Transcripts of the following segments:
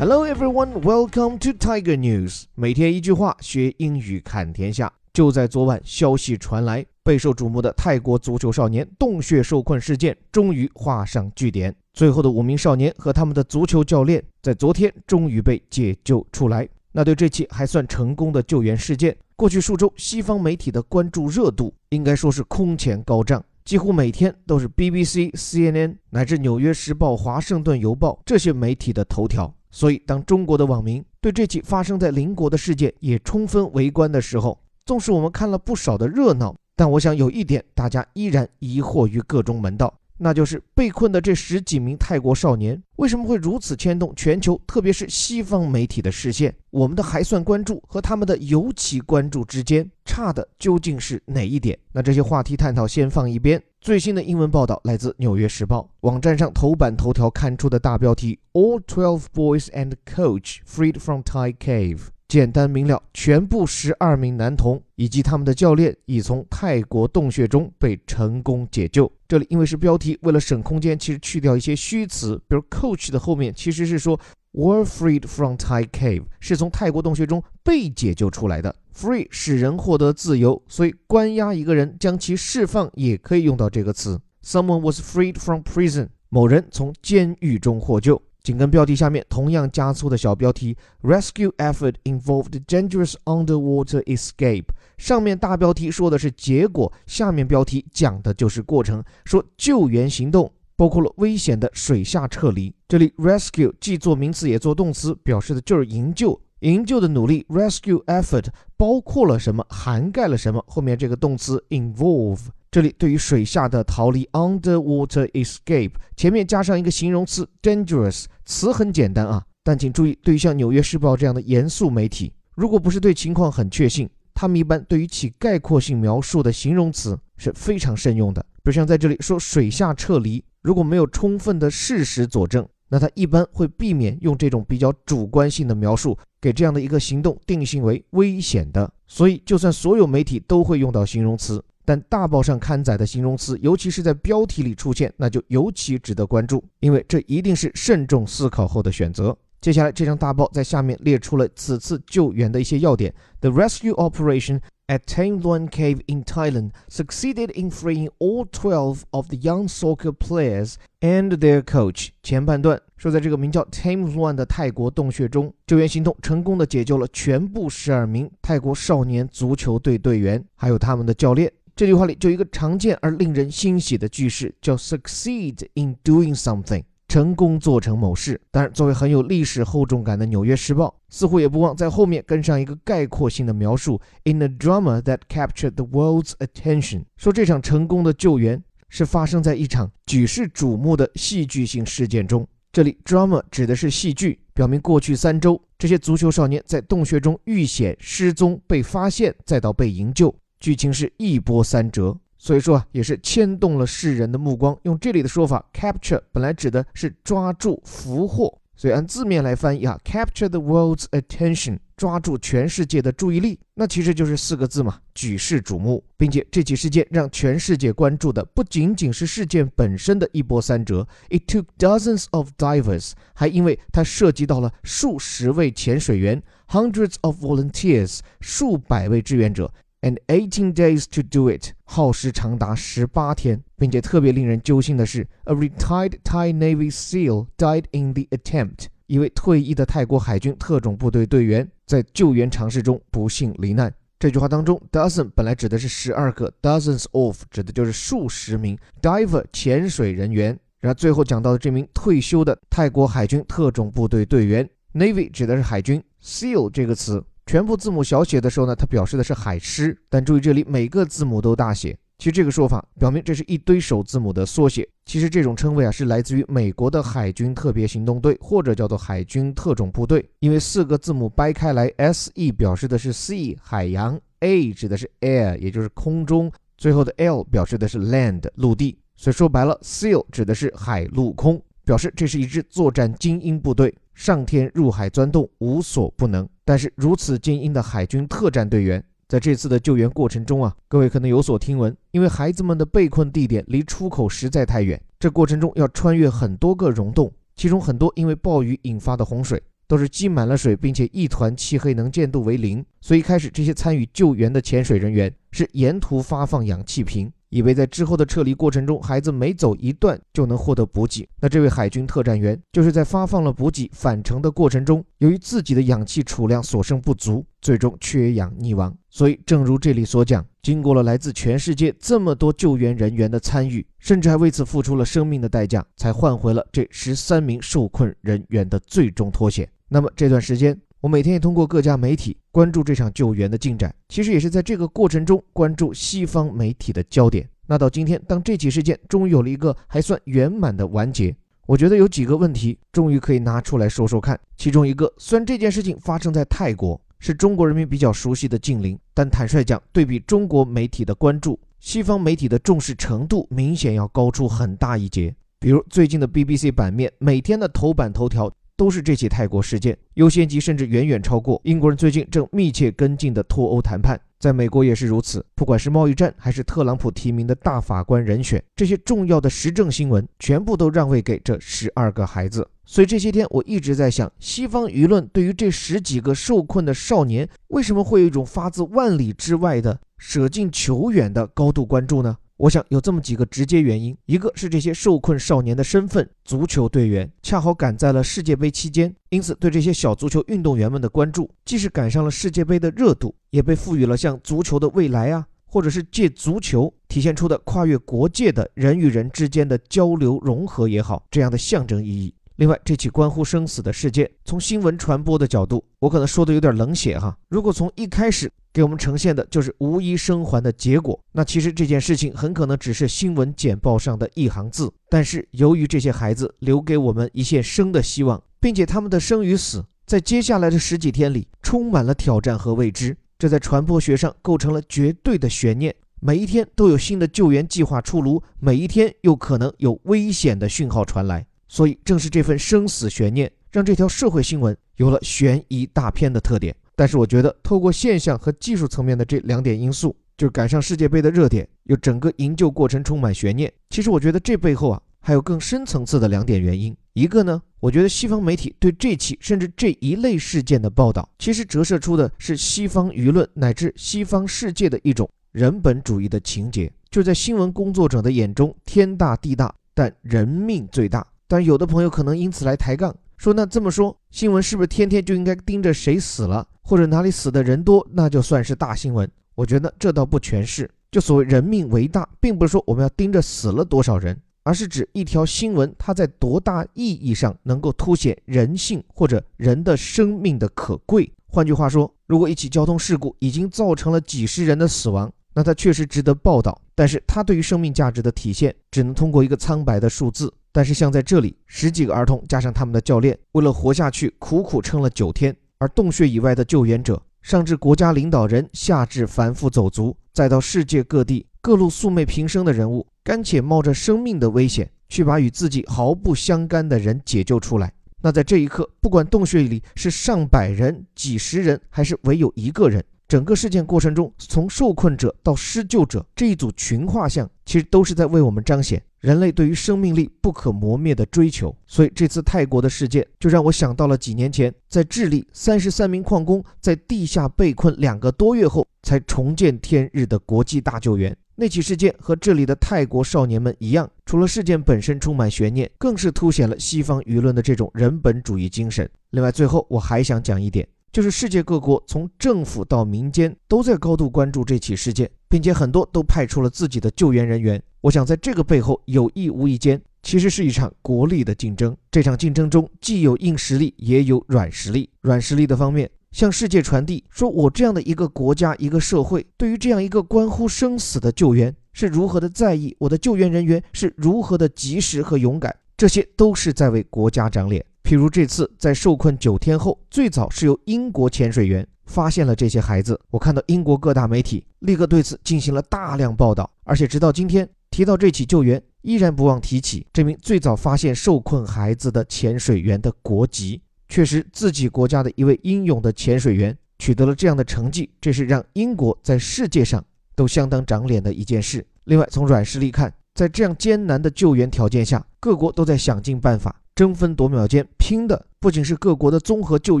Hello everyone, welcome to Tiger News。每天一句话，学英语看天下。就在昨晚，消息传来，备受瞩目的泰国足球少年洞穴受困事件终于画上句点。最后的五名少年和他们的足球教练，在昨天终于被解救出来。那对这起还算成功的救援事件，过去数周西方媒体的关注热度应该说是空前高涨，几乎每天都是 BBC、CNN 乃至《纽约时报》、《华盛顿邮报》这些媒体的头条。所以，当中国的网民对这起发生在邻国的事件也充分围观的时候，纵使我们看了不少的热闹，但我想有一点大家依然疑惑于各中门道，那就是被困的这十几名泰国少年为什么会如此牵动全球，特别是西方媒体的视线？我们的还算关注和他们的尤其关注之间差的究竟是哪一点？那这些话题探讨先放一边。最新的英文报道来自《纽约时报》网站上头版头条看出的大标题：All twelve boys and coach freed from Thai cave。简单明了，全部十二名男童以及他们的教练已从泰国洞穴中被成功解救。这里因为是标题，为了省空间，其实去掉一些虚词，比如 coach 的后面其实是说 were freed from Thai cave，是从泰国洞穴中被解救出来的。Free 使人获得自由，所以关押一个人将其释放也可以用到这个词。Someone was freed from prison，某人从监狱中获救。紧跟标题下面同样加粗的小标题：Rescue effort involved dangerous underwater escape。上面大标题说的是结果，下面标题讲的就是过程，说救援行动包括了危险的水下撤离。这里 rescue 既做名词也做动词，表示的就是营救。营救的努力，rescue effort 包括了什么？涵盖了什么？后面这个动词 involve，这里对于水下的逃离 underwater escape，前面加上一个形容词 dangerous，词很简单啊，但请注意，对于像《纽约时报》这样的严肃媒体，如果不是对情况很确信，他们一般对于起概括性描述的形容词是非常慎用的。比如像在这里说水下撤离，如果没有充分的事实佐证。那他一般会避免用这种比较主观性的描述，给这样的一个行动定性为危险的。所以，就算所有媒体都会用到形容词，但大报上刊载的形容词，尤其是在标题里出现，那就尤其值得关注，因为这一定是慎重思考后的选择。接下来，这张大报在下面列出了此次救援的一些要点：The rescue operation at Tam Luang Cave in Thailand succeeded in freeing all 12 of the young soccer players and their coach。前半段说，在这个名叫 Tam Luang 的泰国洞穴中，救援行动成功的解救了全部十二名泰国少年足球队队员，还有他们的教练。这句话里就一个常见而令人欣喜的句式，叫 succeed in doing something。成功做成某事，当然，作为很有历史厚重感的《纽约时报》，似乎也不忘在后面跟上一个概括性的描述：In a drama that captured the world's attention，说这场成功的救援是发生在一场举世瞩目的戏剧性事件中。这里 drama 指的是戏剧，表明过去三周这些足球少年在洞穴中遇险、失踪、被发现，再到被营救，剧情是一波三折。所以说啊，也是牵动了世人的目光。用这里的说法，capture 本来指的是抓住、俘获，所以按字面来翻译啊，capture the world's attention，抓住全世界的注意力，那其实就是四个字嘛，举世瞩目。并且这起事件让全世界关注的不仅仅是事件本身的一波三折，it took dozens of divers，还因为它涉及到了数十位潜水员，hundreds of volunteers，数百位志愿者。And eighteen days to do it，耗时长达十八天，并且特别令人揪心的是，a retired Thai Navy SEAL died in the attempt。一位退役的泰国海军特种部队队员在救援尝试中不幸罹难。这句话当中，dozen 本来指的是十二个，dozens of 指的就是数十名 diver 潜水人员。然后最后讲到的这名退休的泰国海军特种部队队员，Navy 指的是海军，SEAL 这个词。全部字母小写的时候呢，它表示的是海狮，但注意这里每个字母都大写。其实这个说法表明这是一堆首字母的缩写。其实这种称谓啊是来自于美国的海军特别行动队或者叫做海军特种部队，因为四个字母掰开来，S E 表示的是 sea 海洋，A 指的是 air 也就是空中，最后的 L 表示的是 land 陆地。所以说白了，SEAL 指的是海陆空，表示这是一支作战精英部队。上天入海钻洞，无所不能。但是如此精英的海军特战队员，在这次的救援过程中啊，各位可能有所听闻，因为孩子们的被困地点离出口实在太远，这过程中要穿越很多个溶洞，其中很多因为暴雨引发的洪水，都是积满了水，并且一团漆黑，能见度为零。所以开始这些参与救援的潜水人员是沿途发放氧气瓶。以为在之后的撤离过程中，孩子每走一段就能获得补给。那这位海军特战员就是在发放了补给返程的过程中，由于自己的氧气储量所剩不足，最终缺氧溺亡。所以，正如这里所讲，经过了来自全世界这么多救援人员的参与，甚至还为此付出了生命的代价，才换回了这十三名受困人员的最终脱险。那么这段时间，我每天也通过各家媒体关注这场救援的进展，其实也是在这个过程中关注西方媒体的焦点。那到今天，当这起事件终于有了一个还算圆满的完结，我觉得有几个问题终于可以拿出来说说看。其中一个，虽然这件事情发生在泰国，是中国人民比较熟悉的近邻，但坦率讲，对比中国媒体的关注，西方媒体的重视程度明显要高出很大一截。比如最近的 BBC 版面，每天的头版头条。都是这起泰国事件优先级，甚至远远超过英国人最近正密切跟进的脱欧谈判。在美国也是如此，不管是贸易战，还是特朗普提名的大法官人选，这些重要的时政新闻全部都让位给这十二个孩子。所以这些天我一直在想，西方舆论对于这十几个受困的少年，为什么会有一种发自万里之外的舍近求远的高度关注呢？我想有这么几个直接原因，一个是这些受困少年的身份，足球队员，恰好赶在了世界杯期间，因此对这些小足球运动员们的关注，既是赶上了世界杯的热度，也被赋予了像足球的未来啊，或者是借足球体现出的跨越国界的人与人之间的交流融合也好，这样的象征意义。另外，这起关乎生死的事件，从新闻传播的角度，我可能说的有点冷血哈。如果从一开始给我们呈现的就是无一生还的结果，那其实这件事情很可能只是新闻简报上的一行字。但是由于这些孩子留给我们一线生的希望，并且他们的生与死在接下来的十几天里充满了挑战和未知，这在传播学上构成了绝对的悬念。每一天都有新的救援计划出炉，每一天又可能有危险的讯号传来。所以，正是这份生死悬念，让这条社会新闻有了悬疑大片的特点。但是，我觉得透过现象和技术层面的这两点因素，就是赶上世界杯的热点，又整个营救过程充满悬念。其实，我觉得这背后啊，还有更深层次的两点原因。一个呢，我觉得西方媒体对这起甚至这一类事件的报道，其实折射出的是西方舆论乃至西方世界的一种人本主义的情节，就在新闻工作者的眼中，天大地大，但人命最大。但有的朋友可能因此来抬杠，说那这么说，新闻是不是天天就应该盯着谁死了，或者哪里死的人多，那就算是大新闻？我觉得这倒不全是。就所谓人命为大，并不是说我们要盯着死了多少人，而是指一条新闻它在多大意义上能够凸显人性或者人的生命的可贵。换句话说，如果一起交通事故已经造成了几十人的死亡，那它确实值得报道，但是它对于生命价值的体现，只能通过一个苍白的数字。但是像在这里，十几个儿童加上他们的教练，为了活下去，苦苦撑了九天；而洞穴以外的救援者，上至国家领导人，下至凡夫走卒，再到世界各地各路素昧平生的人物，甘且冒着生命的危险，去把与自己毫不相干的人解救出来。那在这一刻，不管洞穴里是上百人、几十人，还是唯有一个人，整个事件过程中，从受困者到施救者这一组群画像，其实都是在为我们彰显。人类对于生命力不可磨灭的追求，所以这次泰国的事件就让我想到了几年前在智利三十三名矿工在地下被困两个多月后才重见天日的国际大救援。那起事件和这里的泰国少年们一样，除了事件本身充满悬念，更是凸显了西方舆论的这种人本主义精神。另外，最后我还想讲一点。就是世界各国从政府到民间都在高度关注这起事件，并且很多都派出了自己的救援人员。我想在这个背后有意无意间，其实是一场国力的竞争。这场竞争中既有硬实力，也有软实力。软实力的方面，向世界传递说我这样的一个国家、一个社会，对于这样一个关乎生死的救援是如何的在意，我的救援人员是如何的及时和勇敢，这些都是在为国家长脸。譬如这次在受困九天后，最早是由英国潜水员发现了这些孩子。我看到英国各大媒体立刻对此进行了大量报道，而且直到今天提到这起救援，依然不忘提起这名最早发现受困孩子的潜水员的国籍。确实，自己国家的一位英勇的潜水员取得了这样的成绩，这是让英国在世界上都相当长脸的一件事。另外，从软实力看，在这样艰难的救援条件下，各国都在想尽办法。争分夺秒间拼的不仅是各国的综合救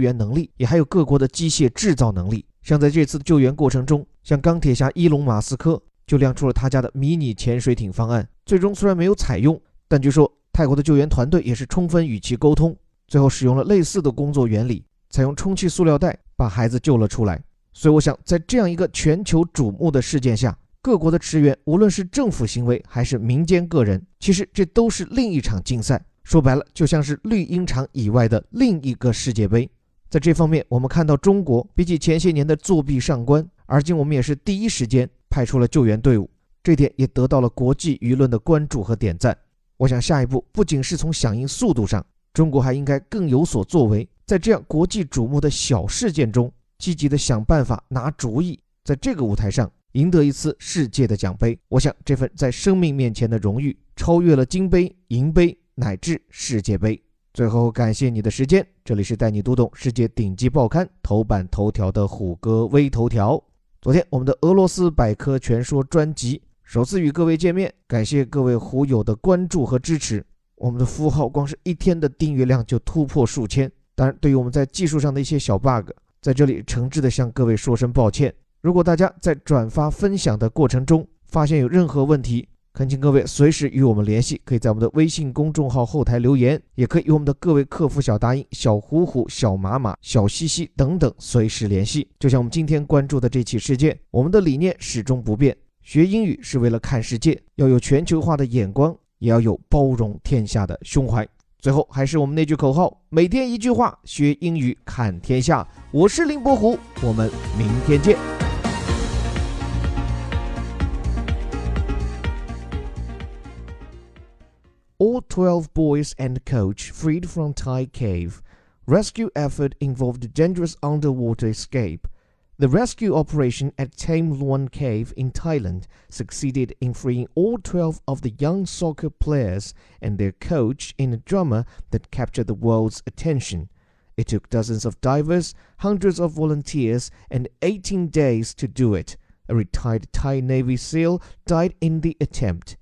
援能力，也还有各国的机械制造能力。像在这次的救援过程中，像钢铁侠伊隆马斯克就亮出了他家的迷你潜水艇方案。最终虽然没有采用，但据说泰国的救援团队也是充分与其沟通，最后使用了类似的工作原理，采用充气塑料袋把孩子救了出来。所以我想，在这样一个全球瞩目的事件下，各国的驰援，无论是政府行为还是民间个人，其实这都是另一场竞赛。说白了，就像是绿茵场以外的另一个世界杯。在这方面，我们看到中国比起前些年的作壁上观，而今我们也是第一时间派出了救援队伍，这点也得到了国际舆论的关注和点赞。我想下一步不仅是从响应速度上，中国还应该更有所作为，在这样国际瞩目的小事件中，积极的想办法拿主意，在这个舞台上赢得一次世界的奖杯。我想这份在生命面前的荣誉，超越了金杯、银杯，乃至世界杯。最后，感谢你的时间。这里是带你读懂世界顶级报刊头版头条的虎哥微头条。昨天，我们的俄罗斯百科全说专辑首次与各位见面，感谢各位虎友的关注和支持。我们的符号光是一天的订阅量就突破数千。当然，对于我们在技术上的一些小 bug，在这里诚挚的向各位说声抱歉。如果大家在转发分享的过程中发现有任何问题，恳请各位随时与我们联系，可以在我们的微信公众号后台留言，也可以与我们的各位客服小答应、小虎虎、小马马、小西西等等随时联系。就像我们今天关注的这起事件，我们的理念始终不变：学英语是为了看世界，要有全球化的眼光，也要有包容天下的胸怀。最后，还是我们那句口号：每天一句话，学英语看天下。我是林伯虎，我们明天见。All 12 boys and coach freed from Thai cave. Rescue effort involved dangerous underwater escape. The rescue operation at Tam Luang Cave in Thailand succeeded in freeing all 12 of the young soccer players and their coach in a drama that captured the world's attention. It took dozens of divers, hundreds of volunteers, and 18 days to do it. A retired Thai Navy SEAL died in the attempt.